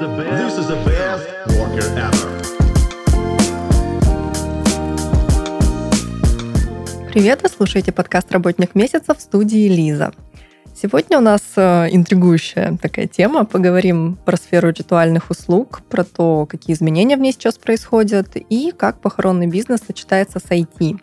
This is the best worker ever. Привет, вы слушаете подкаст «Работник месяца» в студии Лиза. Сегодня у нас э, интригующая такая тема. Поговорим про сферу ритуальных услуг, про то, какие изменения в ней сейчас происходят и как похоронный бизнес сочетается с IT.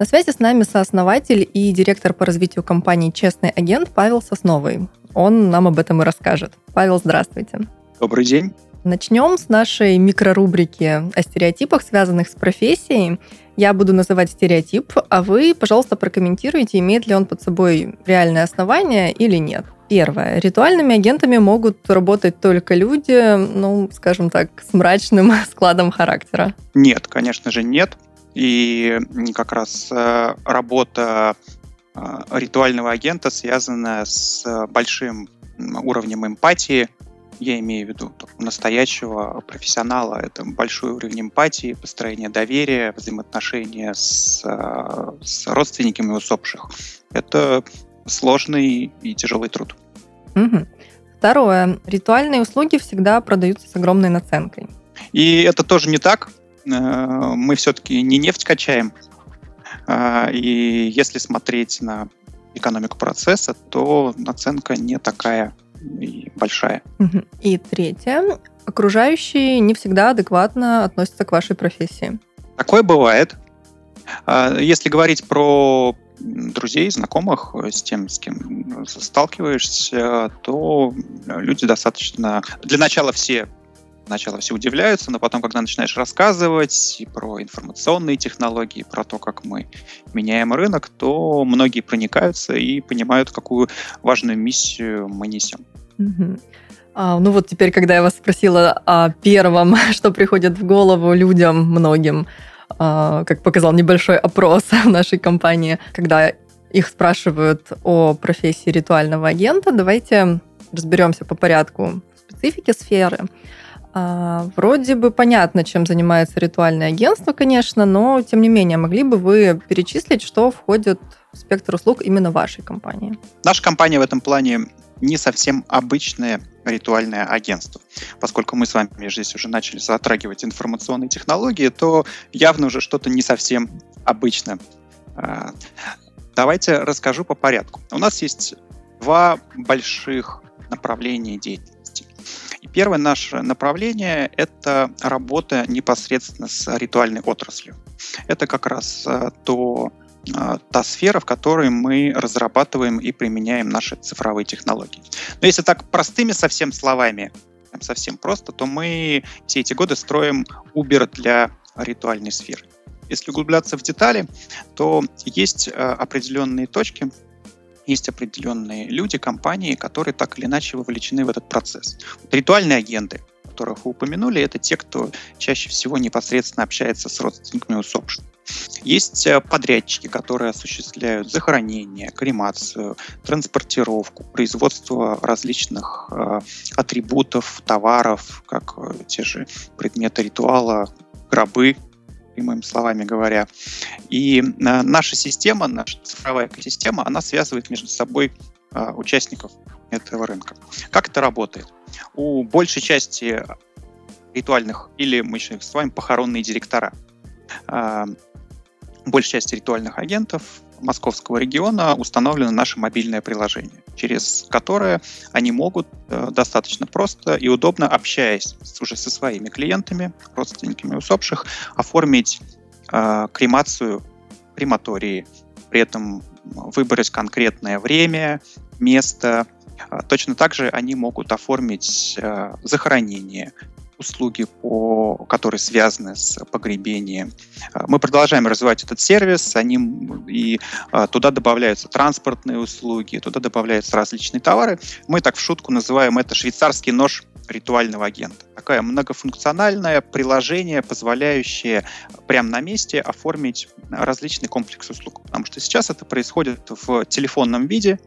На связи с нами сооснователь и директор по развитию компании «Честный агент» Павел Сосновый. Он нам об этом и расскажет. Павел, здравствуйте. Добрый день. Начнем с нашей микрорубрики о стереотипах, связанных с профессией. Я буду называть стереотип, а вы, пожалуйста, прокомментируйте, имеет ли он под собой реальное основание или нет. Первое. Ритуальными агентами могут работать только люди, ну, скажем так, с мрачным складом характера. Нет, конечно же, нет. И как раз э, работа э, ритуального агента связана с большим уровнем эмпатии. Я имею в виду настоящего профессионала. Это большой уровень эмпатии, построение доверия, взаимоотношения с, э, с родственниками усопших. Это сложный и тяжелый труд. Угу. Второе. Ритуальные услуги всегда продаются с огромной наценкой. И это тоже не так. Э, мы все-таки не нефть качаем. Э, и если смотреть на экономику процесса, то наценка не такая большая. И третье. Окружающие не всегда адекватно относятся к вашей профессии. Такое бывает. Э, если говорить про друзей, знакомых, с тем, с кем сталкиваешься, то люди достаточно... Для начала все Сначала все удивляются, но потом, когда начинаешь рассказывать и про информационные технологии, про то, как мы меняем рынок, то многие проникаются и понимают, какую важную миссию мы несем. А, ну вот теперь, когда я вас спросила о первом, что приходит в голову людям, многим, а, как показал небольшой опрос в нашей компании, когда их спрашивают о профессии ритуального агента, давайте разберемся по порядку специфики сферы. А, вроде бы понятно, чем занимается ритуальное агентство, конечно, но тем не менее, могли бы вы перечислить, что входит в спектр услуг именно вашей компании? Наша компания в этом плане не совсем обычное ритуальное агентство. Поскольку мы с вами здесь уже начали затрагивать информационные технологии, то явно уже что-то не совсем обычное. А, давайте расскажу по порядку. У нас есть два больших направления деятельности и первое наше направление – это работа непосредственно с ритуальной отраслью. Это как раз э, то, э, та сфера, в которой мы разрабатываем и применяем наши цифровые технологии. Но если так простыми совсем словами, совсем просто, то мы все эти годы строим Uber для ритуальной сферы. Если углубляться в детали, то есть э, определенные точки, есть определенные люди, компании, которые так или иначе вовлечены в этот процесс. Ритуальные агенты, которых вы упомянули, это те, кто чаще всего непосредственно общается с родственниками усопших. Есть э, подрядчики, которые осуществляют захоронение, кремацию, транспортировку, производство различных э, атрибутов, товаров, как э, те же предметы ритуала, гробы, прямыми словами говоря. И э, наша система, наша цифровая экосистема, она связывает между собой э, участников этого рынка. Как это работает? У большей части ритуальных, или мы еще вами похоронные директора, э, большей части ритуальных агентов московского региона установлено наше мобильное приложение, через которое они могут э, достаточно просто и удобно, общаясь уже со своими клиентами, родственниками усопших, оформить э, кремацию крематории, при этом выбрать конкретное время, место. Э, точно так же они могут оформить э, захоронение, услуги, по, которые связаны с погребением. А, мы продолжаем развивать этот сервис, они, и а, туда добавляются транспортные услуги, туда добавляются различные товары. Мы так в шутку называем это швейцарский нож ритуального агента. Такое многофункциональное приложение, позволяющее прямо на месте оформить различный комплекс услуг. Потому что сейчас это происходит в телефонном виде.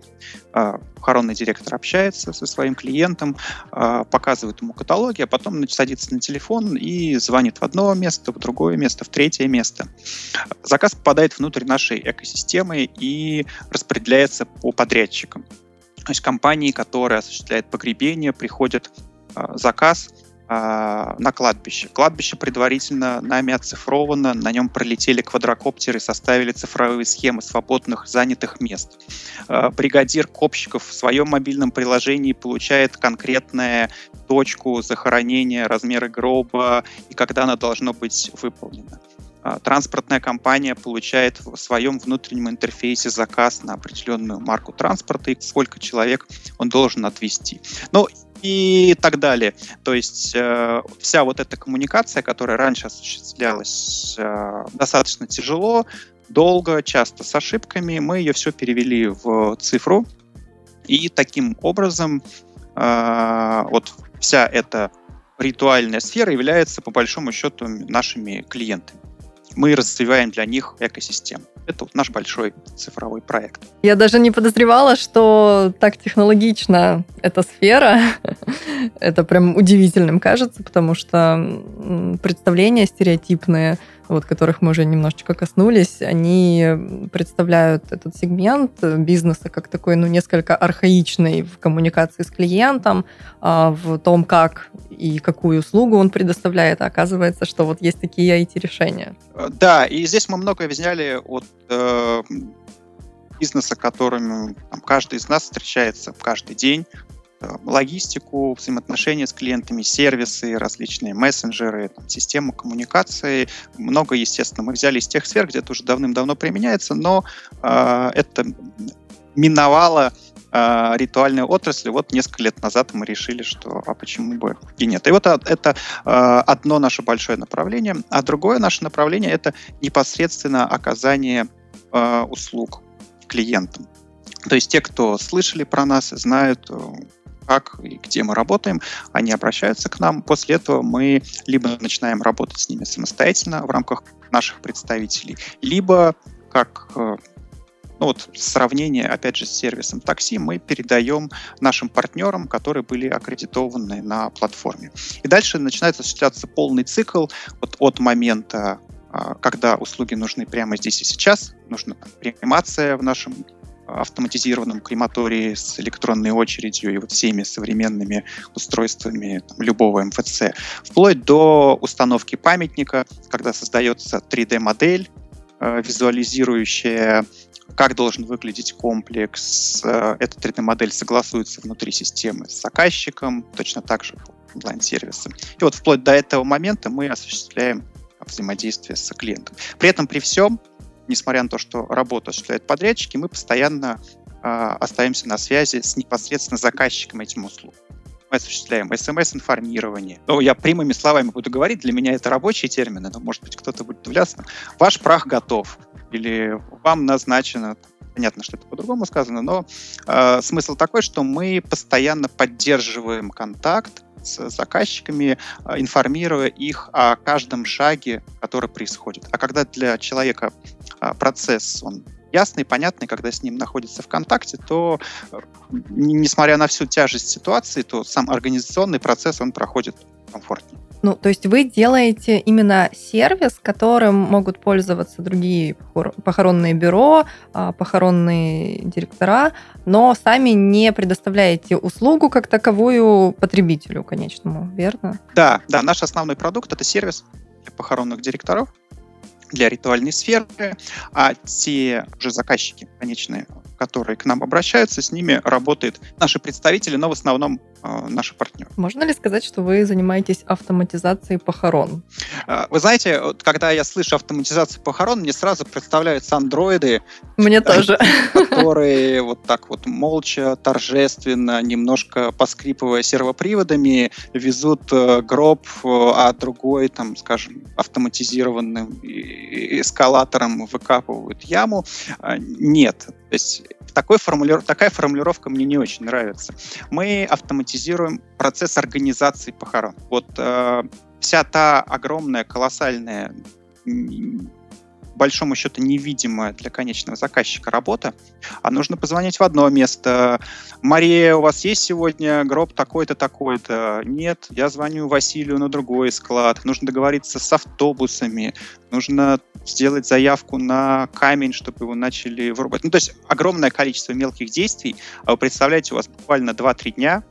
А, похоронный директор общается со своим клиентом, а, показывает ему каталоги, а потом садится на телефон и звонит в одно место, в другое место, в третье место. Заказ попадает внутрь нашей экосистемы и распределяется по подрядчикам. То есть компании, которые осуществляют погребение, приходят заказ на кладбище. Кладбище предварительно нами оцифровано, на нем пролетели квадрокоптеры, составили цифровые схемы свободных занятых мест. Бригадир копщиков в своем мобильном приложении получает конкретную точку захоронения, размеры гроба и когда она должно быть выполнена. Транспортная компания получает в своем внутреннем интерфейсе заказ на определенную марку транспорта и сколько человек он должен отвезти. Ну и так далее. То есть э, вся вот эта коммуникация, которая раньше осуществлялась э, достаточно тяжело, долго, часто с ошибками, мы ее все перевели в цифру. И таким образом э, вот вся эта ритуальная сфера является по большому счету нашими клиентами мы развиваем для них экосистему. Это вот наш большой цифровой проект. Я даже не подозревала, что так технологична эта сфера. Это прям удивительным кажется, потому что представления стереотипные вот, которых мы уже немножечко коснулись, они представляют этот сегмент бизнеса как такой, ну, несколько архаичный в коммуникации с клиентом, а, в том, как и какую услугу он предоставляет. А оказывается, что вот есть такие IT-решения. Да, и здесь мы многое взяли от э, бизнеса, которым там, каждый из нас встречается каждый день. Логистику, взаимоотношения с клиентами, сервисы, различные мессенджеры, там, систему коммуникации. Много, естественно, мы взяли из тех сфер, где это уже давным-давно применяется, но э, это миновало э, ритуальную отрасль. Вот несколько лет назад мы решили, что а почему бы и нет. И вот это э, одно наше большое направление. А другое наше направление это непосредственно оказание э, услуг клиентам. То есть те, кто слышали про нас, знают, как и где мы работаем, они обращаются к нам. После этого мы либо начинаем работать с ними самостоятельно в рамках наших представителей, либо как э, ну вот сравнение, опять же, с сервисом такси мы передаем нашим партнерам, которые были аккредитованы на платформе. И дальше начинается осуществляться полный цикл вот от момента, а, когда услуги нужны прямо здесь и сейчас, нужна кремация в нашем автоматизированном крематории с электронной очередью и вот всеми современными устройствами там, любого МФЦ, вплоть до установки памятника, когда создается 3D-модель, э, визуализирующая как должен выглядеть комплекс. Э, эта 3D-модель согласуется внутри системы с заказчиком, точно так же онлайн-сервисом. И вот вплоть до этого момента мы осуществляем взаимодействие с клиентом. При этом при всем несмотря на то, что работу осуществляют подрядчики, мы постоянно э, остаемся на связи с непосредственно заказчиком этим услуг. Мы осуществляем смс-информирование. Ну, я прямыми словами буду говорить, для меня это рабочие термины, но, может быть, кто-то будет удивляться. Ваш прах готов. Или вам назначено понятно, что это по-другому сказано, но э, смысл такой, что мы постоянно поддерживаем контакт с заказчиками, а, информируя их о каждом шаге, который происходит. А когда для человека а, процесс, он ясный, понятный, когда с ним находится в контакте, то, несмотря на всю тяжесть ситуации, то сам организационный процесс, он проходит комфортнее. Ну, то есть вы делаете именно сервис, которым могут пользоваться другие похоронные бюро, а, похоронные директора, но сами не предоставляете услугу как таковую потребителю конечному, верно? Да, да, наш основной продукт это сервис для похоронных директоров, для ритуальной сферы, а те же заказчики конечные, которые к нам обращаются, с ними работают наши представители, но в основном э, наши партнеры. Можно ли сказать, что вы занимаетесь автоматизацией похорон? Э, вы знаете, вот, когда я слышу автоматизацию похорон, мне сразу представляются андроиды. Мне тоже. Которые вот так вот молча, торжественно, немножко поскрипывая сервоприводами, везут э, гроб, э, а другой, там, скажем, автоматизированным эскалатором выкапывают яму. Э, нет. То есть такой формулир... такая формулировка мне не очень нравится. Мы автоматизируем процесс организации похорон. Вот э, вся та огромная, колоссальная большому счету невидимая для конечного заказчика работа, а нужно позвонить в одно место. Мария, у вас есть сегодня гроб такой-то, такой-то? Нет, я звоню Василию на другой склад. Нужно договориться с автобусами, нужно сделать заявку на камень, чтобы его начали вырубать. Ну, то есть огромное количество мелких действий. А вы представляете, у вас буквально 2-3 дня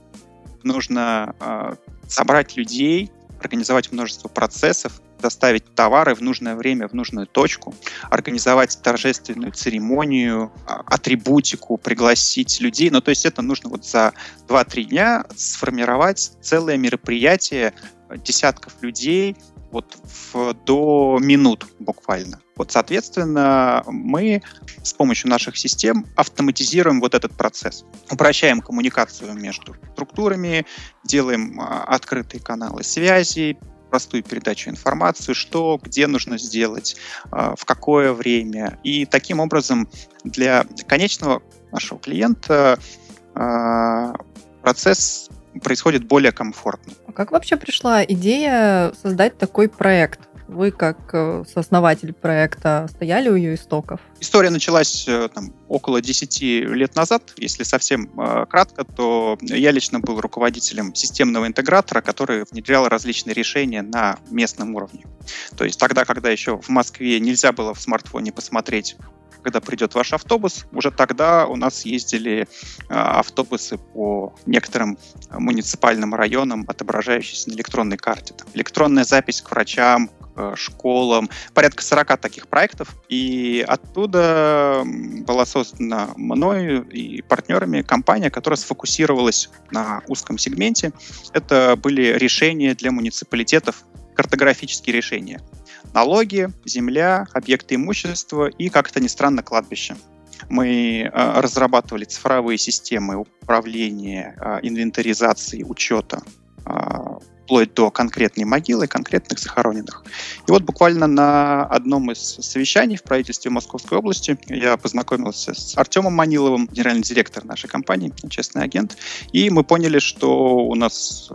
нужно э, собрать людей, организовать множество процессов, доставить товары в нужное время, в нужную точку, организовать торжественную церемонию, а, атрибутику, пригласить людей. Ну, то есть это нужно вот за 2-3 дня сформировать целое мероприятие десятков людей, вот в, до минут буквально. Вот, соответственно, мы с помощью наших систем автоматизируем вот этот процесс, упрощаем коммуникацию между структурами, делаем а, открытые каналы связи, простую передачу информации, что, где нужно сделать, а, в какое время. И таким образом для конечного нашего клиента а, процесс происходит более комфортно. А как вообще пришла идея создать такой проект? Вы, как э, сооснователь проекта, стояли у ее истоков? История началась э, там, около 10 лет назад. Если совсем э, кратко, то я лично был руководителем системного интегратора, который внедрял различные решения на местном уровне. То есть тогда, когда еще в Москве нельзя было в смартфоне посмотреть когда придет ваш автобус, уже тогда у нас ездили э, автобусы по некоторым муниципальным районам, отображающиеся на электронной карте. Там, электронная запись к врачам, э, школам, порядка 40 таких проектов. И оттуда была создана мною и партнерами компания, которая сфокусировалась на узком сегменте. Это были решения для муниципалитетов, картографические решения налоги, земля, объекты имущества и, как это ни странно, кладбище. Мы э, разрабатывали цифровые системы управления, э, инвентаризации, учета, э, вплоть до конкретной могилы, конкретных захороненных. И вот буквально на одном из совещаний в правительстве Московской области я познакомился с Артемом Маниловым, генеральный директор нашей компании, честный агент, и мы поняли, что у нас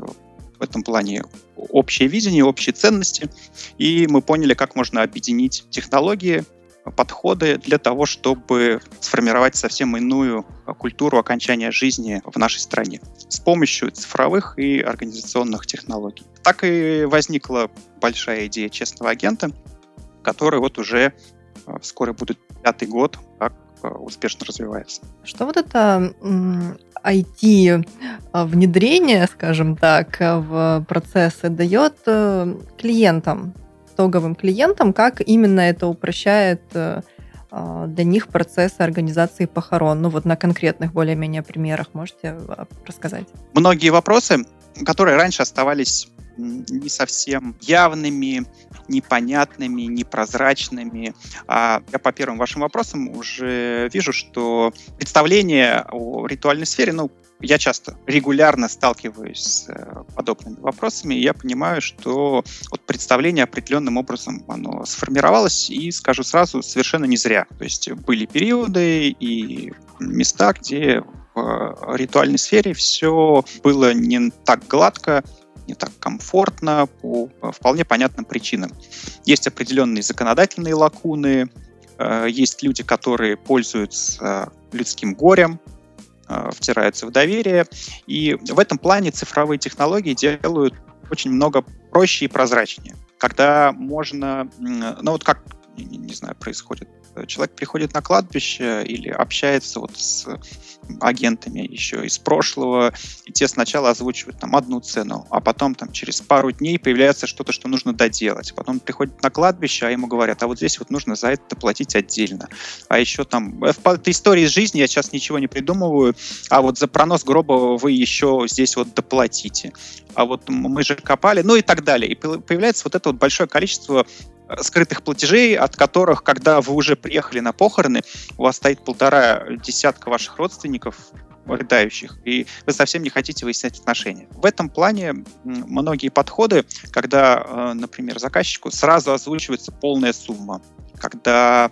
в этом плане общее видение, общие ценности, и мы поняли, как можно объединить технологии, подходы для того, чтобы сформировать совсем иную культуру окончания жизни в нашей стране с помощью цифровых и организационных технологий. Так и возникла большая идея честного агента, который вот уже э, вскоре будет пятый год, как э, успешно развивается. Что вот это IT-внедрение, скажем так, в процессы дает э, клиентам, итоговым клиентам, как именно это упрощает э, для них процесс организации похорон? Ну вот на конкретных более-менее примерах можете рассказать? Многие вопросы, которые раньше оставались не совсем явными, непонятными, непрозрачными. А я по первым вашим вопросам уже вижу, что представление о ритуальной сфере, ну, я часто регулярно сталкиваюсь с э, подобными вопросами, и я понимаю, что вот представление определенным образом оно сформировалось, и, скажу сразу, совершенно не зря. То есть были периоды и места, где в ритуальной сфере все было не так гладко, не так комфортно по вполне понятным причинам. Есть определенные законодательные лакуны, э, есть люди, которые пользуются людским горем, э, втираются в доверие. И в этом плане цифровые технологии делают очень много проще и прозрачнее. Когда можно, ну вот как, не знаю, происходит человек приходит на кладбище или общается вот с агентами еще из прошлого, и те сначала озвучивают там одну цену, а потом там через пару дней появляется что-то, что нужно доделать. Потом приходит на кладбище, а ему говорят, а вот здесь вот нужно за это платить отдельно. А еще там, э, это история из жизни, я сейчас ничего не придумываю, а вот за пронос гроба вы еще здесь вот доплатите. А вот мы же копали, ну и так далее. И появляется вот это вот большое количество скрытых платежей, от которых, когда вы уже приехали на похороны, у вас стоит полтора десятка ваших родственников, рыдающих, и вы совсем не хотите выяснять отношения. В этом плане многие подходы, когда, э, например, заказчику сразу озвучивается полная сумма, когда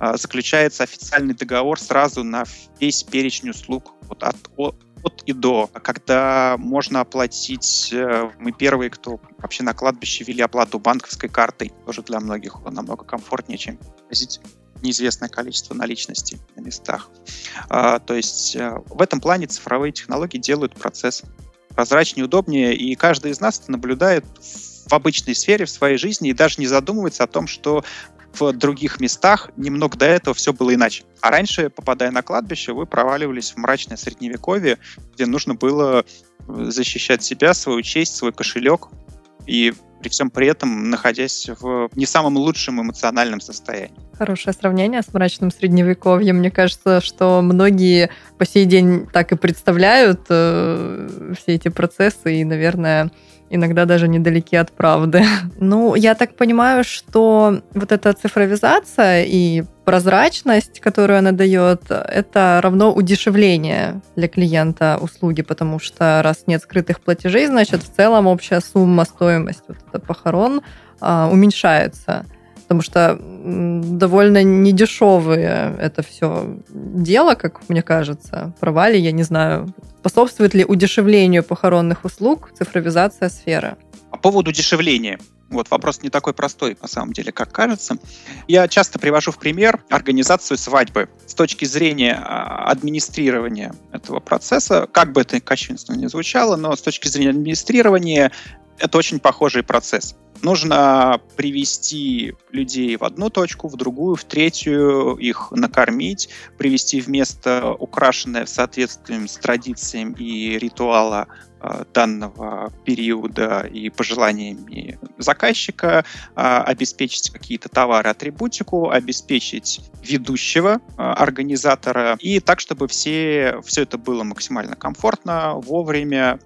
э, заключается официальный договор сразу на весь перечень услуг вот от, от и до, когда можно оплатить, э, мы первые, кто вообще на кладбище вели оплату банковской картой, тоже для многих намного комфортнее, чем возить неизвестное количество наличности на местах. А, то есть э, в этом плане цифровые технологии делают процесс прозрачнее, удобнее, и каждый из нас наблюдает в обычной сфере, в своей жизни, и даже не задумывается о том, что в других местах немного до этого все было иначе. А раньше, попадая на кладбище, вы проваливались в мрачное средневековье, где нужно было защищать себя, свою честь, свой кошелек и при всем при этом находясь в не самом лучшем эмоциональном состоянии. Хорошее сравнение с мрачным средневековьем. Мне кажется, что многие по сей день так и представляют э, все эти процессы, и, наверное, иногда даже недалеки от правды. Ну, я так понимаю, что вот эта цифровизация и прозрачность, которую она дает, это равно удешевление для клиента услуги, потому что раз нет скрытых платежей, значит, в целом общая сумма, стоимость вот похорон а, уменьшается потому что довольно недешевое это все дело, как мне кажется. Права ли, я не знаю. Способствует ли удешевлению похоронных услуг цифровизация сферы? По поводу удешевления. Вот вопрос не такой простой, на самом деле, как кажется. Я часто привожу в пример организацию свадьбы. С точки зрения а, администрирования этого процесса, как бы это кощунственно не звучало, но с точки зрения администрирования это очень похожий процесс. Нужно привести людей в одну точку, в другую, в третью, их накормить, привести в место, украшенное в соответствии с традициями и ритуала э, данного периода и пожеланиями заказчика, а, обеспечить какие-то товары, атрибутику, обеспечить ведущего а, организатора и так, чтобы все, все это было максимально комфортно, вовремя.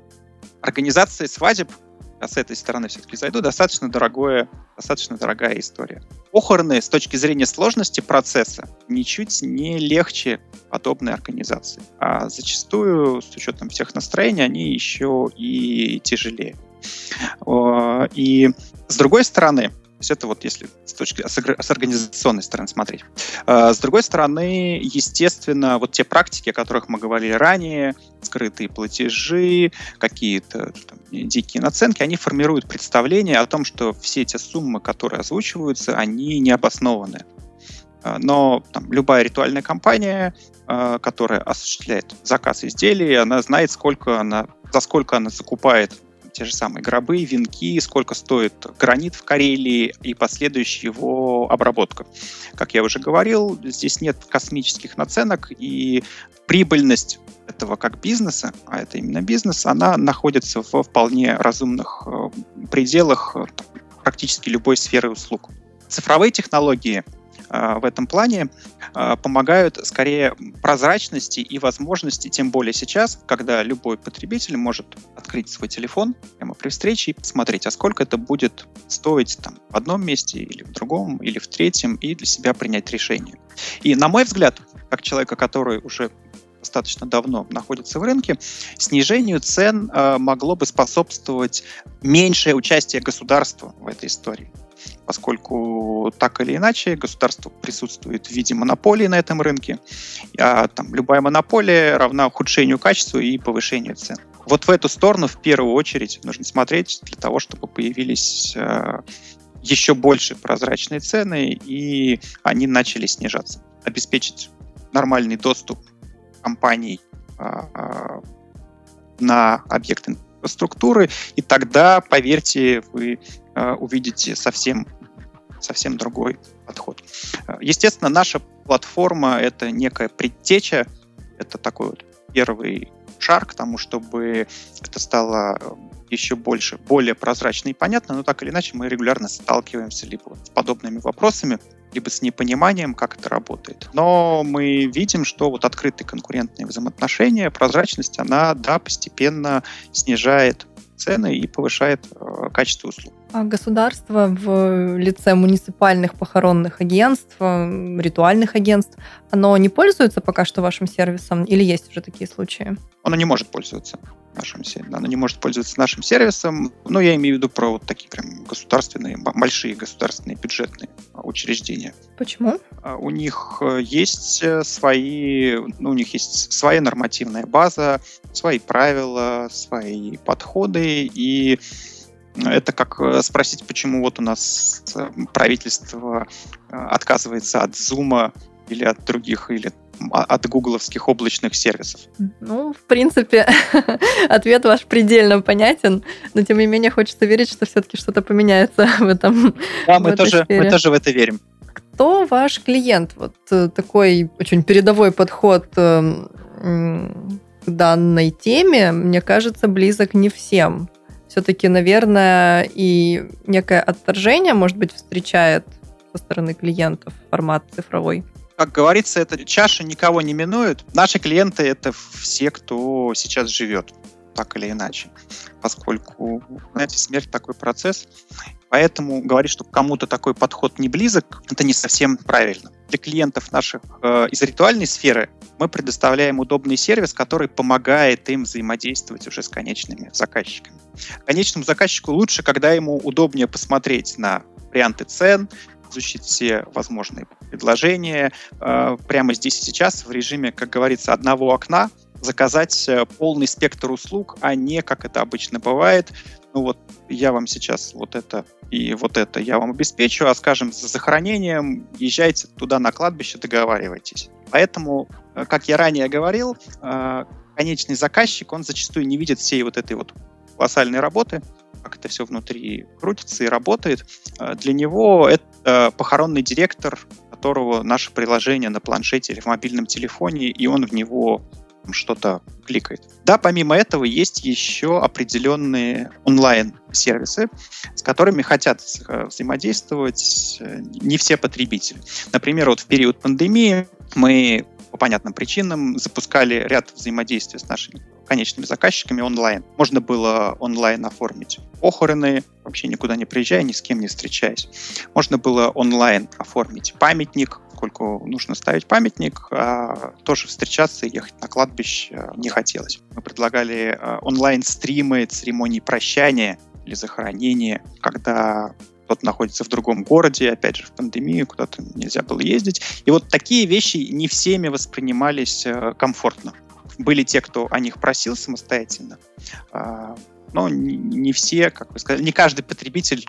Организация свадеб а с этой стороны все-таки зайду, достаточно дорогое, достаточно дорогая история. Похороны с точки зрения сложности процесса ничуть не легче подобной организации. А зачастую, с учетом всех настроений, они еще и тяжелее. И с другой стороны, то есть это вот если с точки с организационной стороны смотреть. А, с другой стороны, естественно, вот те практики, о которых мы говорили ранее, скрытые платежи, какие-то там, дикие наценки, они формируют представление о том, что все эти суммы, которые озвучиваются, они не обоснованы. А, но там, любая ритуальная компания, а, которая осуществляет заказ изделий, она знает, сколько она, за сколько она закупает те же самые гробы, венки, сколько стоит гранит в Карелии и последующая его обработка. Как я уже говорил, здесь нет космических наценок, и прибыльность этого как бизнеса, а это именно бизнес, она находится в вполне разумных э, пределах э, практически любой сферы услуг. Цифровые технологии в этом плане э, помогают скорее прозрачности и возможности, тем более сейчас, когда любой потребитель может открыть свой телефон прямо при встрече и посмотреть, а сколько это будет стоить там, в одном месте или в другом, или в третьем, и для себя принять решение. И на мой взгляд, как человека, который уже достаточно давно находится в рынке, снижению цен э, могло бы способствовать меньшее участие государства в этой истории поскольку так или иначе государство присутствует в виде монополии на этом рынке, а там любая монополия равна ухудшению качества и повышению цен. Вот в эту сторону в первую очередь нужно смотреть для того, чтобы появились э, еще больше прозрачные цены и они начали снижаться. Обеспечить нормальный доступ компаний э, на объекты инфраструктуры, и тогда, поверьте, вы э, увидите совсем, совсем другой подход. Естественно, наша платформа — это некая предтеча, это такой вот первый шаг к тому, чтобы это стало еще больше, более прозрачно и понятно, но так или иначе мы регулярно сталкиваемся либо с подобными вопросами, либо с непониманием, как это работает. Но мы видим, что вот открытые конкурентные взаимоотношения, прозрачность, она, да, постепенно снижает цены и повышает э, качество услуг. А государство в лице муниципальных похоронных агентств, ритуальных агентств, оно не пользуется пока что вашим сервисом или есть уже такие случаи? Оно не может пользоваться нашим Оно не может пользоваться нашим сервисом. Но я имею в виду про вот такие прям государственные, большие государственные бюджетные учреждения. Почему? А, у них э, есть э, свои, ну, у них есть своя нормативная база, свои правила, свои подходы, и это как э, спросить, почему вот у нас правительство отказывается от Zoom или от других, или а, от гугловских облачных сервисов? Ну, в принципе, ответ ваш предельно понятен, но тем не менее хочется верить, что все-таки что-то поменяется в этом. Да, мы, тоже, мы тоже в это верим. Кто ваш клиент? Вот э, такой очень передовой подход к данной теме, мне кажется, близок не всем. Все-таки, наверное, и некое отторжение, может быть, встречает со стороны клиентов формат цифровой. Как говорится, эта чаша никого не минует. Наши клиенты — это все, кто сейчас живет, так или иначе. Поскольку, знаете, смерть такой процесс. Поэтому говорить, что кому-то такой подход не близок, это не совсем правильно. Для клиентов наших э, из ритуальной сферы мы предоставляем удобный сервис, который помогает им взаимодействовать уже с конечными заказчиками. Конечному заказчику лучше, когда ему удобнее посмотреть на варианты цен, изучить все возможные предложения э, прямо здесь и сейчас в режиме, как говорится, одного окна, заказать э, полный спектр услуг, а не, как это обычно бывает, ну вот я вам сейчас вот это и вот это я вам обеспечу, а, скажем, за захоронением езжайте туда на кладбище, договаривайтесь. Поэтому, э, как я ранее говорил, конечный заказчик, он зачастую не видит всей вот этой вот колоссальной работы, как это все внутри крутится и работает. Для него это Э, похоронный директор, которого наше приложение на планшете или в мобильном телефоне, и он в него что-то кликает. Да, помимо этого есть еще определенные онлайн-сервисы, с которыми хотят э, взаимодействовать э, не все потребители. Например, вот в период пандемии мы по понятным причинам запускали ряд взаимодействий с нашими конечными заказчиками онлайн. Можно было онлайн оформить похороны, вообще никуда не приезжая, ни с кем не встречаясь. Можно было онлайн оформить памятник, сколько нужно ставить памятник, а тоже встречаться и ехать на кладбище не хотелось. Мы предлагали а, онлайн-стримы церемонии прощания или захоронения, когда кто-то находится в другом городе, опять же, в пандемию, куда-то нельзя было ездить. И вот такие вещи не всеми воспринимались э, комфортно были те, кто о них просил самостоятельно, а, но не все, как вы сказали, не каждый потребитель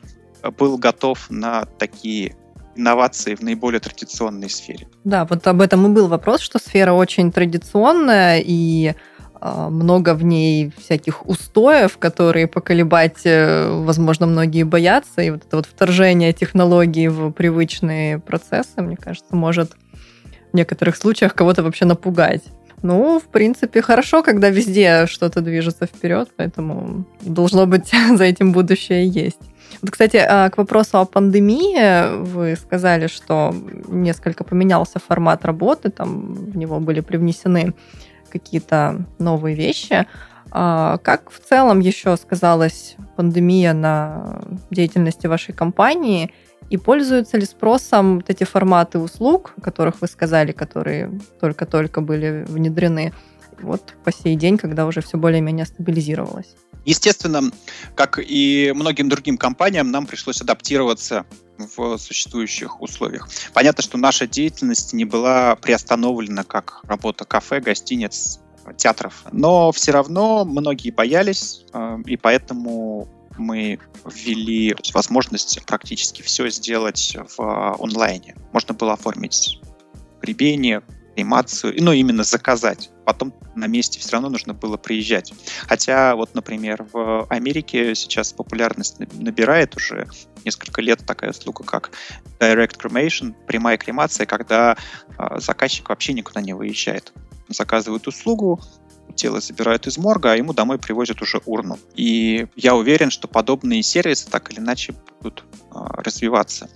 был готов на такие инновации в наиболее традиционной сфере. Да, вот об этом и был вопрос, что сфера очень традиционная, и а, много в ней всяких устоев, которые поколебать, э, возможно, многие боятся. И вот это вот вторжение технологий в привычные процессы, мне кажется, может в некоторых случаях кого-то вообще напугать. Ну, в принципе, хорошо, когда везде что-то движется вперед, поэтому должно быть за этим будущее есть. Вот, кстати, а, к вопросу о пандемии, вы сказали, что несколько поменялся формат работы, там в него были привнесены какие-то новые вещи. А как в целом еще сказалась пандемия на деятельности вашей компании? И пользуются ли спросом вот эти форматы услуг, о которых вы сказали, которые только-только были внедрены, вот по сей день, когда уже все более-менее стабилизировалось? Естественно, как и многим другим компаниям, нам пришлось адаптироваться в существующих условиях. Понятно, что наша деятельность не была приостановлена как работа кафе, гостиниц, театров. Но все равно многие боялись, э, и поэтому мы ввели возможность практически все сделать в онлайне. Можно было оформить гребение, кремацию, ну, именно заказать. Потом на месте все равно нужно было приезжать. Хотя вот, например, в Америке сейчас популярность набирает уже несколько лет такая услуга, как Direct Cremation, прямая кремация, когда э, заказчик вообще никуда не выезжает. Заказывает услугу, тело забирают из морга, а ему домой привозят уже урну. И я уверен, что подобные сервисы так или иначе будут а, развиваться.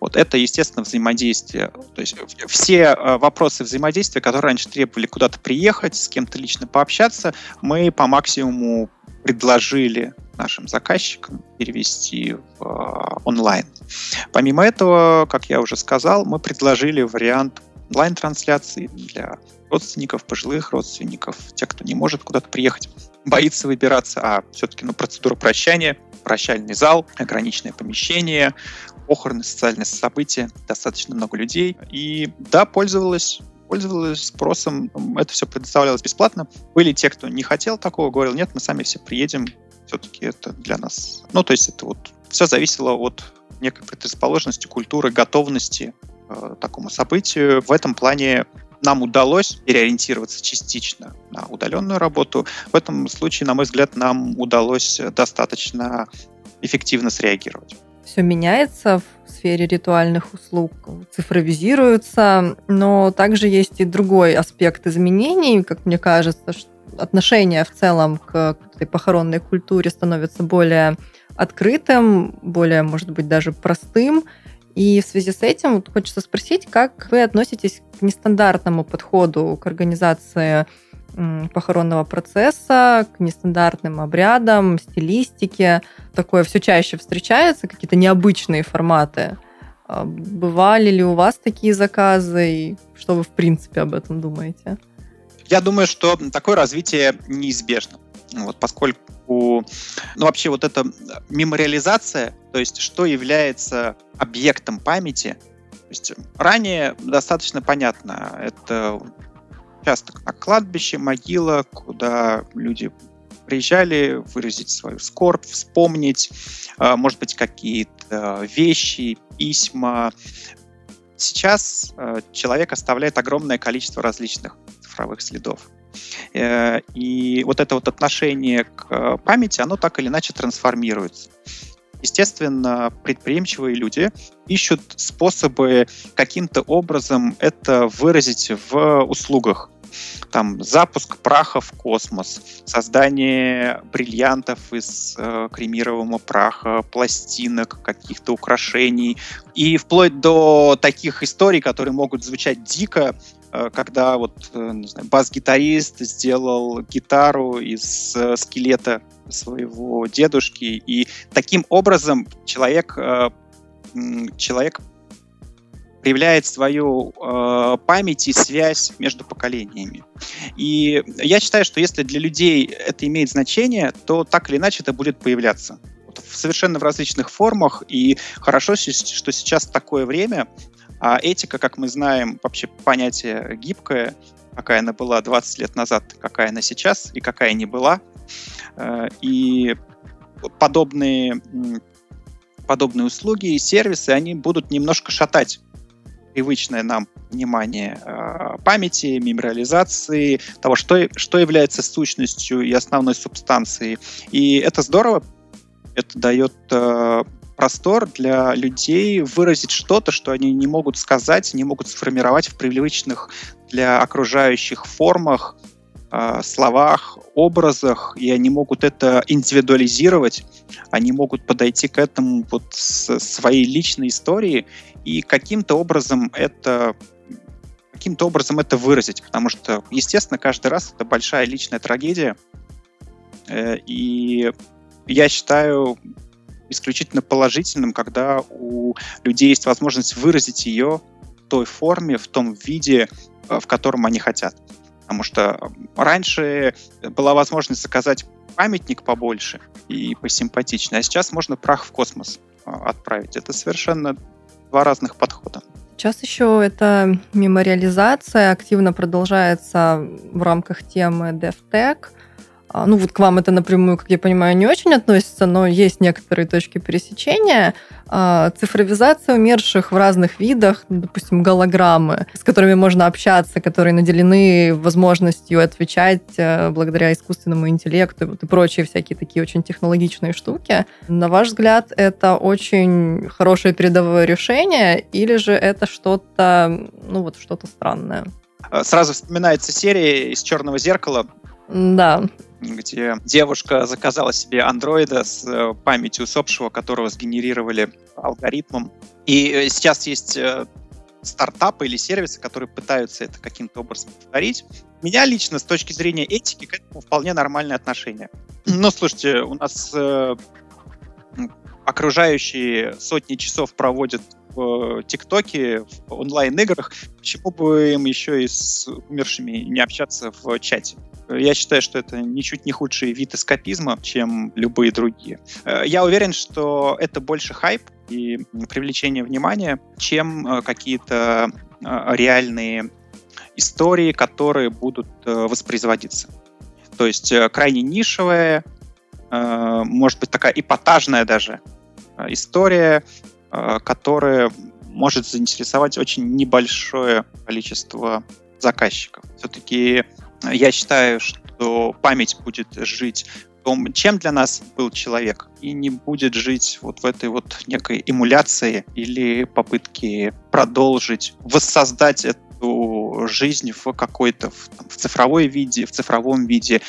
Вот это, естественно, взаимодействие. То есть все а, вопросы взаимодействия, которые раньше требовали куда-то приехать, с кем-то лично пообщаться, мы по максимуму предложили нашим заказчикам перевести в э, онлайн. Помимо этого, как я уже сказал, мы предложили вариант онлайн-трансляции для родственников, пожилых родственников, тех, кто не может куда-то приехать, боится выбираться, а все-таки ну, процедура прощания, прощальный зал, ограниченное помещение, похороны, социальные события, достаточно много людей. И да, пользовалась пользовалась спросом, это все предоставлялось бесплатно. Были те, кто не хотел такого, говорил, нет, мы сами все приедем, все-таки это для нас. Ну, то есть это вот все зависело от некой предрасположенности, культуры, готовности э, такому событию. В этом плане нам удалось переориентироваться частично на удаленную работу. В этом случае, на мой взгляд, нам удалось достаточно эффективно среагировать. Все меняется в сфере ритуальных услуг, цифровизируется, но также есть и другой аспект изменений, как мне кажется, отношение в целом к этой похоронной культуре становится более открытым, более, может быть, даже простым. И в связи с этим вот хочется спросить, как вы относитесь к нестандартному подходу к организации похоронного процесса, к нестандартным обрядам, стилистике. Такое все чаще встречается, какие-то необычные форматы. А бывали ли у вас такие заказы? И что вы, в принципе, об этом думаете? Я думаю, что такое развитие неизбежно. Вот, поскольку ну, вообще вот эта мемориализация, то есть что является объектом памяти, то есть ранее достаточно понятно, это участок на кладбище, могила, куда люди приезжали выразить свою скорбь, вспомнить, а, может быть, какие-то вещи, письма. Сейчас а, человек оставляет огромное количество различных цифровых следов. Э, и вот это вот отношение к памяти, оно так или иначе трансформируется. Естественно, предприимчивые люди ищут способы каким-то образом это выразить в услугах там запуск праха в космос, создание бриллиантов из э, кремирового праха, пластинок, каких-то украшений и вплоть до таких историй, которые могут звучать дико, э, когда вот э, не бас-гитарист сделал гитару из э, скелета своего дедушки, и таким образом человек э, человек проявляет свою э, память и связь между поколениями. И я считаю, что если для людей это имеет значение, то так или иначе это будет появляться совершенно в различных формах. И хорошо, что сейчас такое время, а этика, как мы знаем, вообще понятие гибкое, какая она была 20 лет назад, какая она сейчас и какая не была. Э, и подобные подобные услуги и сервисы, они будут немножко шатать привычное нам внимание э, памяти, мемориализации, того, что, что является сущностью и основной субстанцией. И это здорово, это дает э, простор для людей выразить что-то, что они не могут сказать, не могут сформировать в привычных для окружающих формах, э, словах, образах, и они могут это индивидуализировать, они могут подойти к этому вот с своей личной историей и каким-то образом это каким-то образом это выразить, потому что, естественно, каждый раз это большая личная трагедия, э, и я считаю исключительно положительным, когда у людей есть возможность выразить ее в той форме, в том виде, э, в котором они хотят. Потому что раньше была возможность заказать памятник побольше и посимпатичнее, а сейчас можно прах в космос э, отправить. Это совершенно два разных подхода. Сейчас еще эта мемориализация активно продолжается в рамках темы DevTech. А, ну вот к вам это напрямую, как я понимаю, не очень относится, но есть некоторые точки пересечения. А, цифровизация умерших в разных видах, допустим, голограммы, с которыми можно общаться, которые наделены возможностью отвечать э, благодаря искусственному интеллекту и прочие всякие такие очень технологичные штуки. На ваш взгляд, это очень хорошее передовое решение или же это что-то, ну вот что-то странное? Сразу вспоминается серия из «Черного зеркала», да где девушка заказала себе андроида с э, памятью усопшего, которого сгенерировали алгоритмом. И э, сейчас есть э, стартапы или сервисы, которые пытаются это каким-то образом повторить. Меня лично, с точки зрения этики, к этому вполне нормальное отношение. Ну, слушайте, у нас окружающие сотни часов проводят в ТикТоке, в онлайн-играх, почему бы им еще и с умершими не общаться в чате? Я считаю, что это ничуть не худший вид эскапизма, чем любые другие. Э, я уверен, что это больше хайп и привлечение внимания, чем э, какие-то э, реальные истории, которые будут воспроизводиться. То есть крайне нишевая, может быть, такая эпатажная даже история, которая может заинтересовать очень небольшое количество заказчиков. Все-таки я считаю, что память будет жить в том, чем для нас был человек, и не будет жить вот в этой вот некой эмуляции или попытке продолжить, воссоздать эту жизнь в какой-то в, в цифровой виде, в цифровом виде,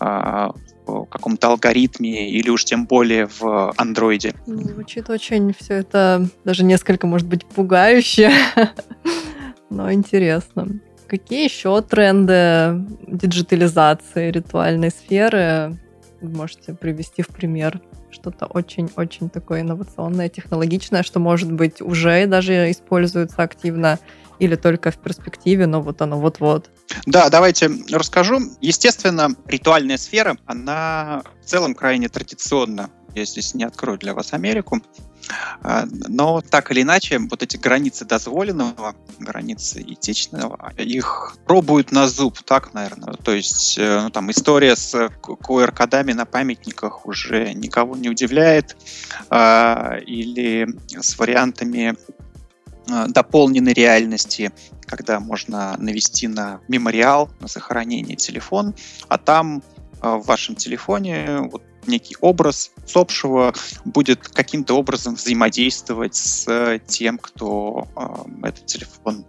э, в каком-то алгоритме или уж тем более в андроиде. Звучит очень все это даже несколько, может быть, пугающе, но интересно. Какие еще тренды диджитализации ритуальной сферы можете привести в пример? Что-то очень-очень такое инновационное, технологичное, что, может быть, уже даже используется активно или только в перспективе, но вот оно вот-вот. Да, давайте расскажу. Естественно, ритуальная сфера, она в целом крайне традиционна. Я здесь не открою для вас Америку. А, но так или иначе, вот эти границы дозволенного, границы этичного, их пробуют на зуб, так, наверное. То есть, э, ну, там, история с QR-кодами на памятниках уже никого не удивляет. А, или с вариантами а, дополненной реальности, когда можно навести на мемориал, на захоронение телефон, а там в вашем телефоне вот некий образ усопшего будет каким-то образом взаимодействовать с тем, кто э, этот телефон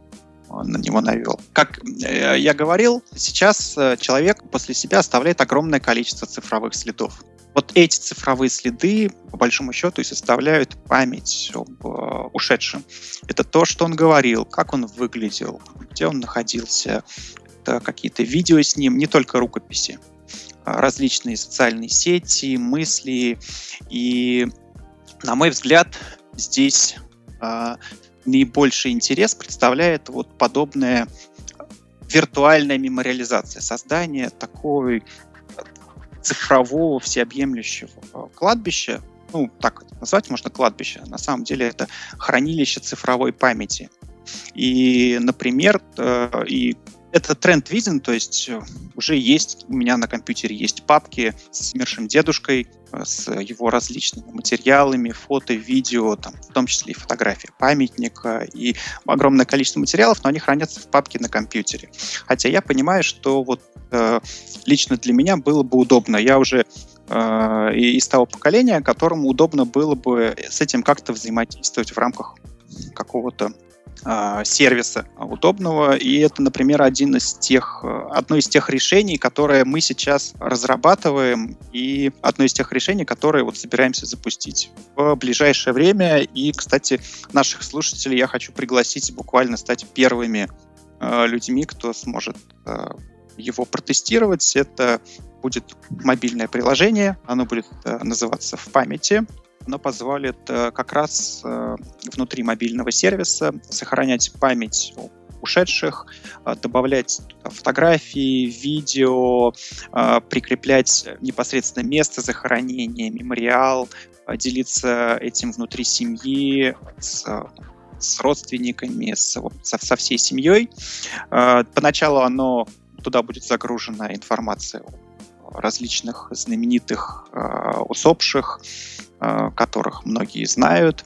а, на него навел. Как э, я говорил, сейчас э, человек после себя оставляет огромное количество цифровых следов. Вот эти цифровые следы, по большому счету, и составляют память об э, ушедшем. Это то, что он говорил, как он выглядел, где он находился, это какие-то видео с ним, не только рукописи. А, различные социальные сети, мысли. И, на мой взгляд, здесь э, наибольший интерес представляет вот подобная виртуальная мемориализация, создание такой цифрового всеобъемлющего кладбища, ну, так назвать можно кладбище, на самом деле это хранилище цифровой памяти. И, например, э, и этот тренд виден, то есть э, уже есть, у меня на компьютере есть папки с умершим дедушкой, э, с его различными материалами, фото, видео, там, в том числе и фотографии памятника, и огромное количество материалов, но они хранятся в папке на компьютере. Хотя я понимаю, что вот э, лично для меня было бы удобно. Я уже э, из того поколения, которому удобно было бы с этим как-то взаимодействовать в рамках какого-то сервиса удобного. И это, например, один из тех, одно из тех решений, которые мы сейчас разрабатываем, и одно из тех решений, которые вот собираемся запустить в ближайшее время. И, кстати, наших слушателей я хочу пригласить буквально стать первыми э, людьми, кто сможет э, его протестировать. Это будет мобильное приложение, оно будет э, называться в памяти оно позволит э, как раз э, внутри мобильного сервиса сохранять память ушедших, э, добавлять фотографии, видео, прикреплять непосредственно место захоронения, мемориал, делиться этим внутри семьи, с с родственниками, с, со, со всей семьей. Поначалу оно туда будет загружена информация о различных знаменитых усопших, Э, которых многие знают.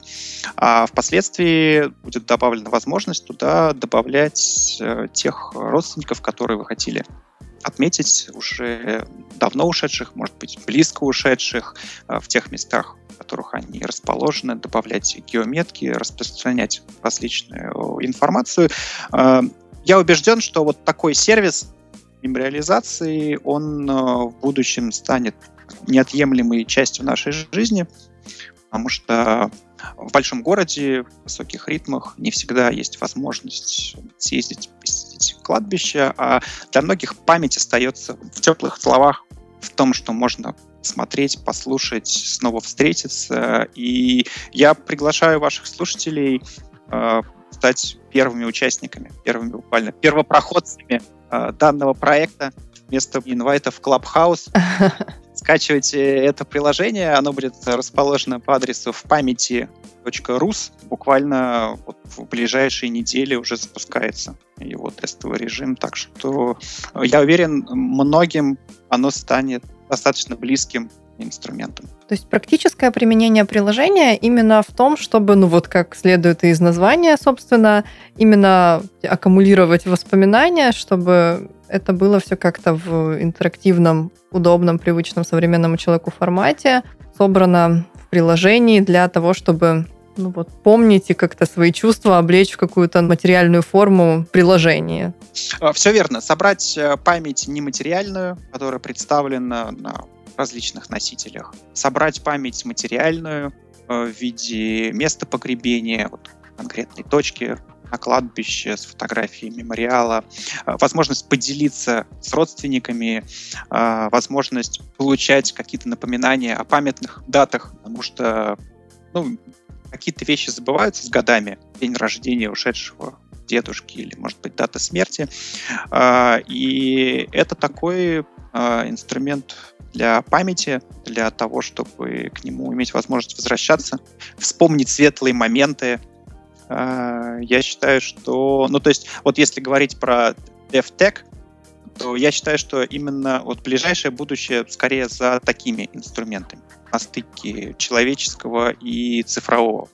А впоследствии будет добавлена возможность туда добавлять э, тех родственников, которые вы хотели отметить уже давно ушедших, может быть, близко ушедших, э, в тех местах, в которых они расположены, добавлять геометки, распространять различную информацию. Я убежден, что вот такой сервис мемориализации, он в будущем станет неотъемлемой частью нашей жизни, потому что в большом городе, в высоких ритмах не всегда есть возможность съездить, посетить кладбище, а для многих память остается в теплых словах, в том, что можно смотреть, послушать, снова встретиться. И я приглашаю ваших слушателей э, стать первыми участниками, первыми буквально первопроходцами э, данного проекта вместо инвайта в Clubhouse. Скачивайте это приложение, оно будет расположено по адресу в памяти .rus. Буквально вот в ближайшие недели уже запускается его тестовый режим. Так что я уверен, многим оно станет достаточно близким инструментом. То есть практическое применение приложения именно в том, чтобы, ну вот как следует из названия, собственно, именно аккумулировать воспоминания, чтобы это было все как-то в интерактивном, удобном, привычном современному человеку формате, собрано в приложении для того, чтобы ну вот, помнить и как-то свои чувства облечь в какую-то материальную форму приложения. Все верно. Собрать э, память нематериальную, которая представлена на различных носителях. Собрать память материальную э, в виде места погребения, вот, конкретной точки на кладбище с фотографией мемориала, э, возможность поделиться с родственниками, возможность получать какие-то напоминания о памятных датах, потому что ну, какие-то вещи забываются с годами. День рождения ушедшего дедушки или, может быть, дата смерти. А, и это такой инструмент для памяти, для того, чтобы к нему иметь возможность возвращаться, вспомнить светлые моменты. А, я считаю, что... Ну, то есть, вот если говорить про DevTech, то я считаю, что именно вот ближайшее будущее скорее за такими инструментами. На стыке человеческого и цифрового.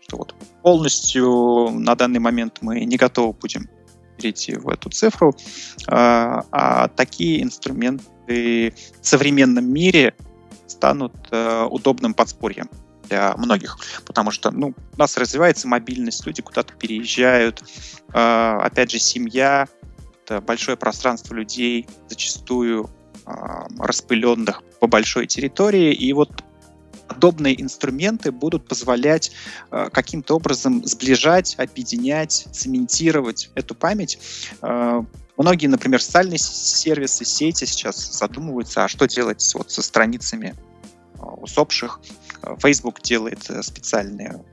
Что вот полностью на данный момент мы не готовы будем перейти в эту цифру, а, а такие инструменты в современном мире станут э, удобным подспорьем для многих, потому что ну, у нас развивается мобильность, люди куда-то переезжают, э, опять же, семья, это большое пространство людей, зачастую распыленных по большой территории, и вот подобные инструменты будут позволять э, каким-то образом сближать, объединять, цементировать эту память. Э, многие, например, социальные сервисы, сети сейчас задумываются, а что делать вот со страницами э, усопших. Facebook делает э, специальные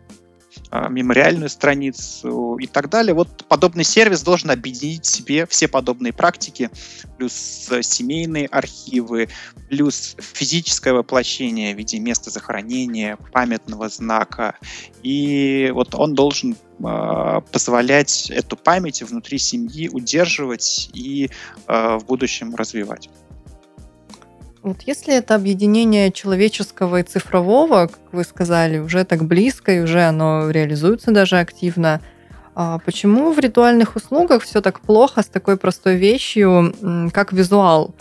а, мемориальную страницу и так далее. Вот подобный сервис должен объединить в себе все подобные практики, плюс э, семейные архивы, плюс физическое воплощение в виде места захоронения, памятного знака. И вот он должен э, позволять эту память внутри семьи удерживать и э, в будущем развивать. Вот если это объединение человеческого и цифрового, как вы сказали, уже так близко, и уже оно реализуется даже активно, а почему в ритуальных услугах все так плохо с такой простой вещью, как визуал?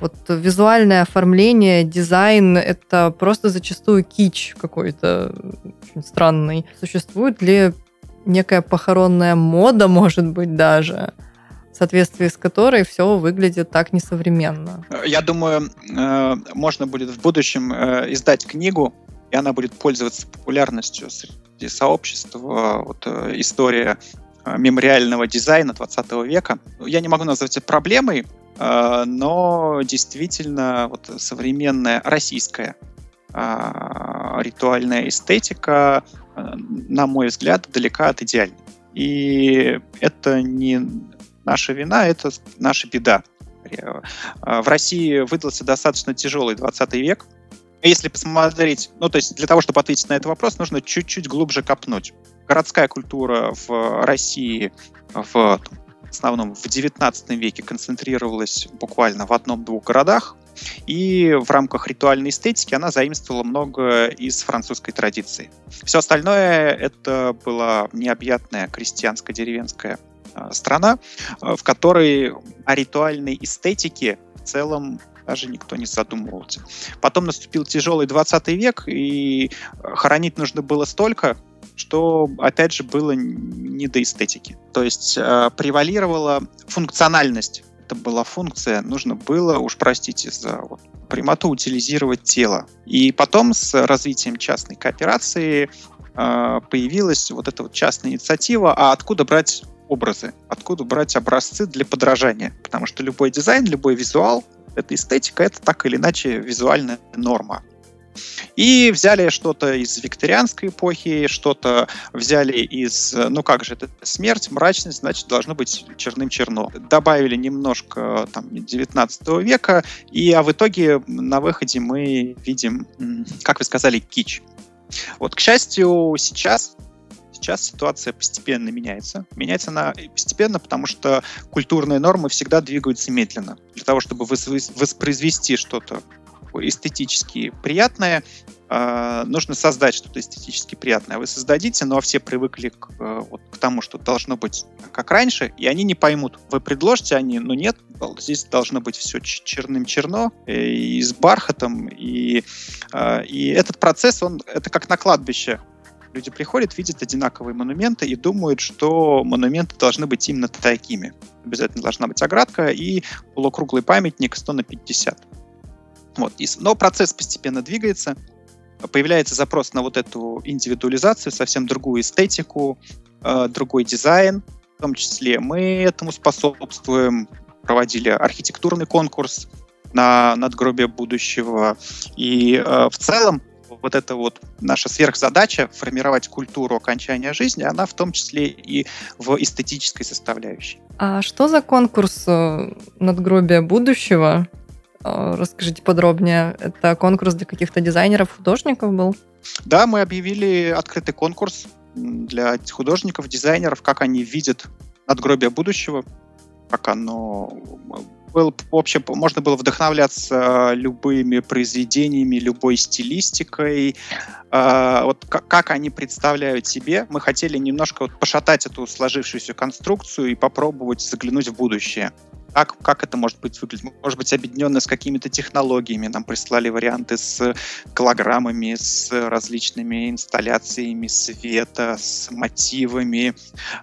Вот визуальное оформление, дизайн — это просто зачастую кич какой-то очень странный. Существует ли некая похоронная мода, может быть, даже? Соответствии с которой все выглядит так несовременно. Я думаю, э, можно будет в будущем э, издать книгу, и она будет пользоваться популярностью среди сообщества. Вот э, история мемориального дизайна 20 века. Я не могу назвать это проблемой, но действительно вот современная российская ритуальная эстетика, на мой взгляд, далека от идеальной. И это не наша вина, это наша беда. В России выдался достаточно тяжелый 20 век. Если посмотреть, ну, то есть для того, чтобы ответить на этот вопрос, нужно чуть-чуть глубже копнуть. Городская культура в России в основном в 19 веке концентрировалась буквально в одном-двух городах, и в рамках ритуальной эстетики она заимствовала много из французской традиции. Все остальное это была необъятная крестьянско-деревенская Э, страна, э, в которой о ритуальной эстетике в целом даже никто не задумывался. Потом наступил тяжелый 20 век, и хоронить нужно было столько, что, опять же, было не до эстетики. То есть э, превалировала функциональность. Это была функция, нужно было, уж простите за вот, прямоту, утилизировать тело. И потом с развитием частной кооперации э, появилась вот эта вот частная инициатива, а откуда брать образы, откуда брать образцы для подражания. Потому что любой дизайн, любой визуал, это эстетика, это так или иначе визуальная норма. И взяли что-то из викторианской эпохи, что-то взяли из, ну как же, это смерть, мрачность, значит, должно быть черным черно. Добавили немножко там 19 века, и а в итоге на выходе мы видим, как вы сказали, кич. Вот, к счастью, сейчас Сейчас ситуация постепенно меняется. Меняется она постепенно, потому что культурные нормы всегда двигаются медленно. Для того, чтобы воспроизвести что-то эстетически приятное, э, нужно создать что-то эстетически приятное. Вы создадите, но все привыкли к, э, вот, к тому, что должно быть как раньше, и они не поймут. Вы предложите, они, ну нет, здесь должно быть все черным-черно, э, и с бархатом, и, э, и этот процесс, он, это как на кладбище Люди приходят, видят одинаковые монументы и думают, что монументы должны быть именно такими. Обязательно должна быть оградка и полукруглый памятник 100 на 50. Вот. Но процесс постепенно двигается, появляется запрос на вот эту индивидуализацию, совсем другую эстетику, э, другой дизайн, в том числе. Мы этому способствуем, проводили архитектурный конкурс на надгробие будущего. И э, в целом вот эта вот наша сверхзадача формировать культуру окончания жизни, она в том числе и в эстетической составляющей. А что за конкурс э, надгробия будущего? Э, расскажите подробнее. Это конкурс для каких-то дизайнеров, художников был? Да, мы объявили открытый конкурс для художников, дизайнеров, как они видят надгробие будущего, как оно был, вообще можно было вдохновляться любыми произведениями, любой стилистикой. Э, вот как, как они представляют себе. Мы хотели немножко вот пошатать эту сложившуюся конструкцию и попробовать заглянуть в будущее как, как это может быть выглядеть? Может быть, объединенно с какими-то технологиями. Нам прислали варианты с голограммами, с различными инсталляциями света, с мотивами.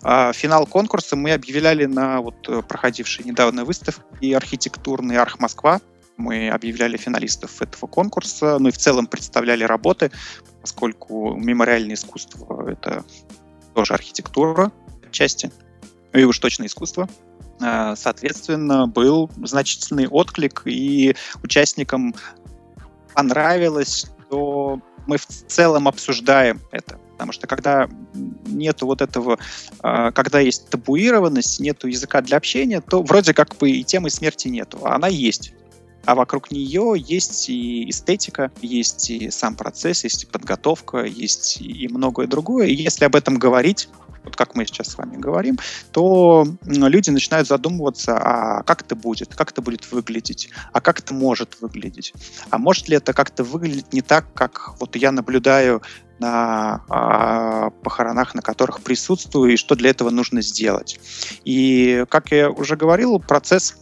А, финал конкурса мы объявляли на вот проходившей недавно выставке архитектурный Арх Москва. Мы объявляли финалистов этого конкурса, ну и в целом представляли работы, поскольку мемориальное искусство — это тоже архитектура отчасти, и уж точно искусство. Э, соответственно, был значительный отклик, и участникам понравилось, что мы в целом обсуждаем это. Потому что когда нету вот этого, э, когда есть табуированность, нету языка для общения, то вроде как бы и темы смерти нету, а она есть. А вокруг нее есть и эстетика, есть и сам процесс, есть и подготовка, есть и многое другое. И если об этом говорить, вот как мы сейчас с вами говорим, то люди начинают задумываться, а как это будет, как это будет выглядеть, а как это может выглядеть, а может ли это как-то выглядеть не так, как вот я наблюдаю на а, похоронах, на которых присутствую, и что для этого нужно сделать. И, как я уже говорил, процесс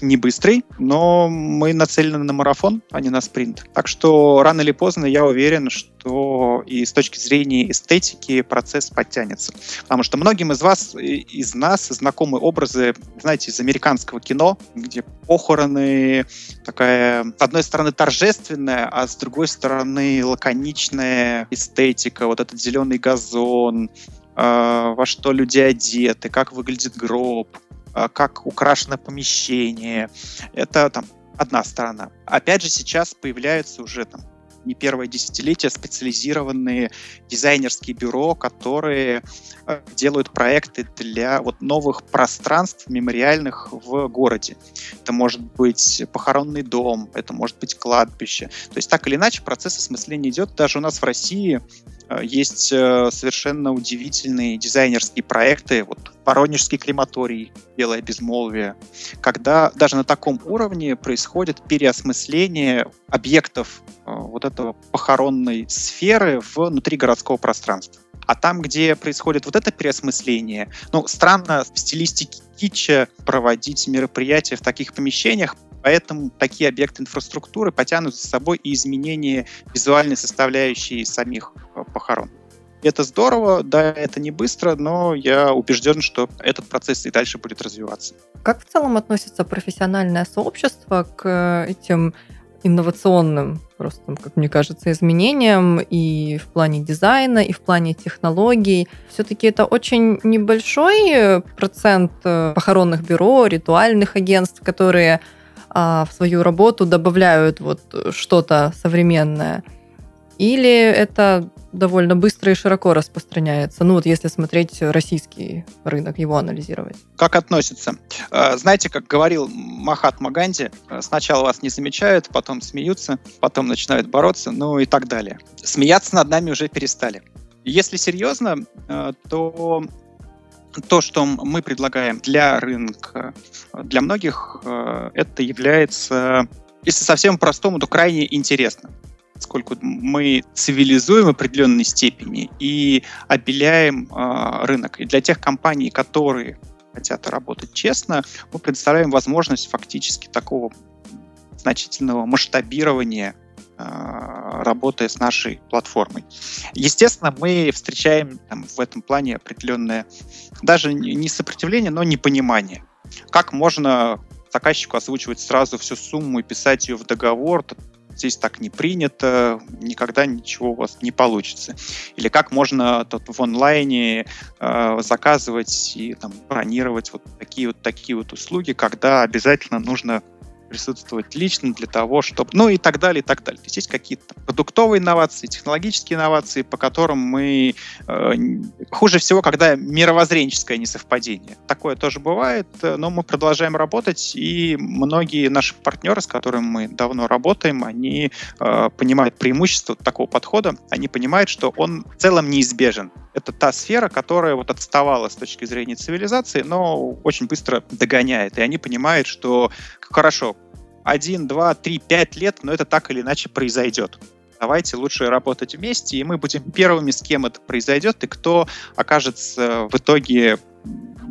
не быстрый, но мы нацелены на марафон, а не на спринт. Так что рано или поздно я уверен, что и с точки зрения эстетики процесс подтянется. Потому что многим из вас, из нас знакомы образы, знаете, из американского кино, где похороны такая, с одной стороны, торжественная, а с другой стороны, лаконичная эстетика, вот этот зеленый газон, э, во что люди одеты, как выглядит гроб, а, как украшено помещение. Это там одна сторона. Опять же, сейчас появляются уже там не первое десятилетие специализированные дизайнерские бюро, которые э, делают проекты для вот новых пространств мемориальных в городе. Это может быть похоронный дом, это может быть кладбище. То есть так или иначе процесс осмысления идет. Даже у нас в России Э, есть э, совершенно удивительные дизайнерские проекты, вот Воронежский крематорий, Белое безмолвие, когда даже на таком уровне происходит переосмысление объектов вот этого похоронной сферы внутри городского пространства. А там, где происходит вот это переосмысление, ну, странно в стилистике китча проводить мероприятия в таких помещениях, Поэтому такие объекты инфраструктуры потянут за собой и изменение визуальной составляющей самих э, похорон. Это здорово, да, это не быстро, но я убежден, что этот процесс и дальше будет развиваться. Как в целом относится профессиональное сообщество к этим инновационным, просто, как мне кажется, изменениям и в плане дизайна, и в плане технологий. Все-таки это очень небольшой процент э, похоронных бюро, ритуальных агентств, которые а, в свою работу добавляют вот что-то современное. Или это довольно быстро и широко распространяется. Ну вот если смотреть российский рынок, его анализировать. Как относится? А, знаете, как говорил Махатма Ганди, сначала вас не замечают, потом смеются, потом начинают бороться, ну и так далее. Смеяться над нами уже перестали. Если серьезно, а, то то, что мы предлагаем для рынка, для многих э, это является, если совсем простому, то крайне интересно поскольку мы цивилизуем в определенной степени и обеляем э, рынок. И для тех компаний, которые хотят работать честно, мы предоставляем возможность фактически такого значительного масштабирования э, работая с нашей платформой. Естественно, мы встречаем там, в этом плане определенное даже не сопротивление, но непонимание. Как можно заказчику озвучивать сразу всю сумму и писать ее в договор, здесь так не принято, никогда ничего у вас не получится. Или как можно тут в онлайне э, заказывать и там, бронировать вот такие вот такие вот услуги, когда обязательно нужно присутствовать лично для того, чтобы... Ну и так далее, и так далее. То есть есть какие-то продуктовые инновации, технологические инновации, по которым мы... Э, хуже всего, когда мировоззренческое несовпадение. Такое тоже бывает, э, но мы продолжаем работать, и многие наши партнеры, с которыми мы давно работаем, они э, понимают преимущество такого подхода, они понимают, что он в целом неизбежен. Это та сфера, которая вот отставала с точки зрения цивилизации, но очень быстро догоняет. И они понимают, что хорошо, один, два, три, пять лет, но это так или иначе произойдет. Давайте лучше работать вместе, и мы будем первыми, с кем это произойдет, и кто окажется в итоге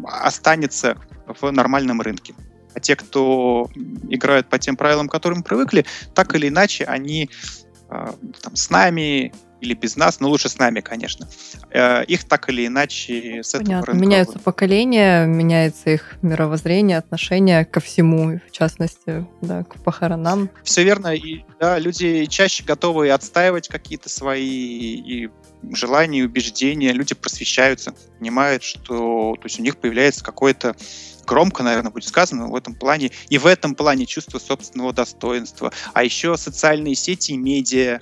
останется в нормальном рынке. А те, кто играют по тем правилам, к которым привыкли, так или иначе они э, там, с нами или без нас, но лучше с нами, конечно. Э, их так или иначе с Понятно. этого рынка... Меняются поколения, меняется их мировоззрение, отношение ко всему, в частности, да, к похоронам. Все верно, и да, люди чаще готовы отстаивать какие-то свои и желания, убеждения, люди просвещаются, понимают, что то есть у них появляется какое-то громко, наверное, будет сказано в этом плане, и в этом плане чувство собственного достоинства. А еще социальные сети медиа,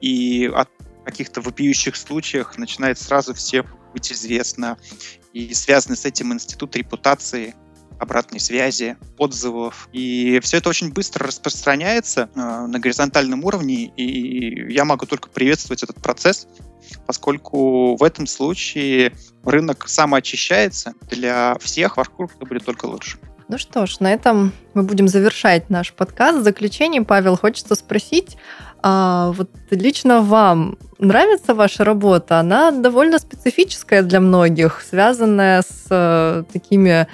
и от каких-то вопиющих случаях начинает сразу все быть известно. И связанный с этим институт репутации, обратной связи, отзывов. И все это очень быстро распространяется э, на горизонтальном уровне, и я могу только приветствовать этот процесс, поскольку в этом случае рынок самоочищается для всех, вокруг это будет только лучше. Ну что ж, на этом мы будем завершать наш подкаст. В заключение, Павел, хочется спросить, а вот лично вам нравится ваша работа? Она довольно специфическая для многих, связанная с э, такими,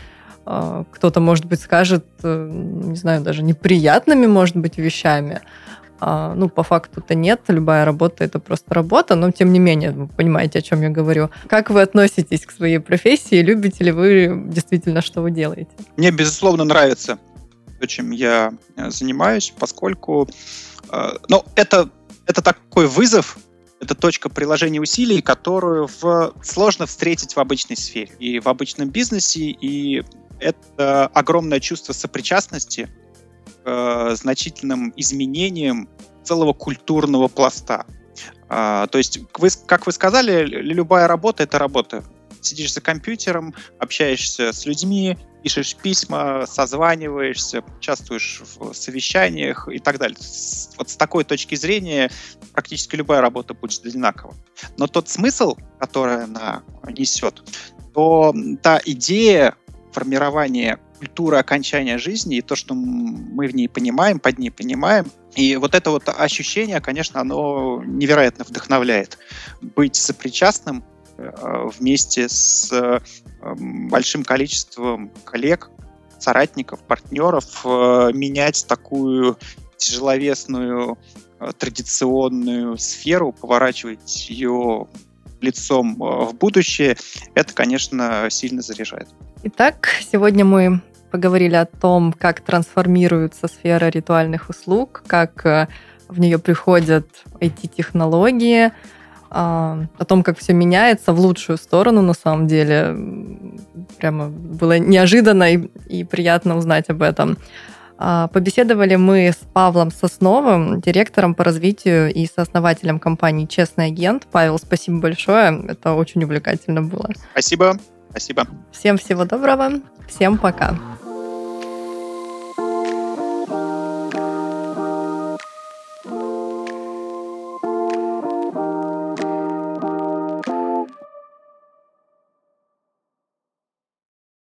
э, кто-то, может быть, скажет, э, не знаю, даже неприятными, может быть, вещами. А, ну, по факту-то нет, любая работа это просто работа, но тем не менее, вы понимаете, о чем я говорю. Как вы относитесь к своей профессии? Любите ли вы действительно, что вы делаете? Мне, безусловно, нравится то, чем я занимаюсь, поскольку Э, но это, это такой вызов, это точка приложения усилий, которую в, сложно встретить в обычной сфере и в обычном бизнесе, и это огромное чувство сопричастности э, значительным изменениям целого культурного пласта. А, то есть, вы, как вы сказали, любая работа — это работа сидишь за компьютером, общаешься с людьми, пишешь письма, созваниваешься, участвуешь в совещаниях и так далее. Вот с такой точки зрения практически любая работа будет одинакова. Но тот смысл, который она несет, то та идея формирования культуры окончания жизни и то, что мы в ней понимаем, под ней понимаем. И вот это вот ощущение, конечно, оно невероятно вдохновляет. Быть сопричастным Э, вместе с э, большим количеством коллег, соратников, партнеров э, менять такую тяжеловесную традиционную сферу, поворачивать ее лицом в будущее, это, конечно, сильно заряжает. Итак, сегодня мы поговорили о том, как трансформируется сфера ритуальных услуг, как в нее приходят IT-технологии, а, о том, как все меняется в лучшую сторону, на самом деле. Прямо было неожиданно и, и приятно узнать об этом. А, побеседовали мы с Павлом Сосновым, директором по развитию и сооснователем компании «Честный агент». Павел, спасибо большое. Это очень увлекательно было. Спасибо. Спасибо. Всем всего доброго. Всем пока.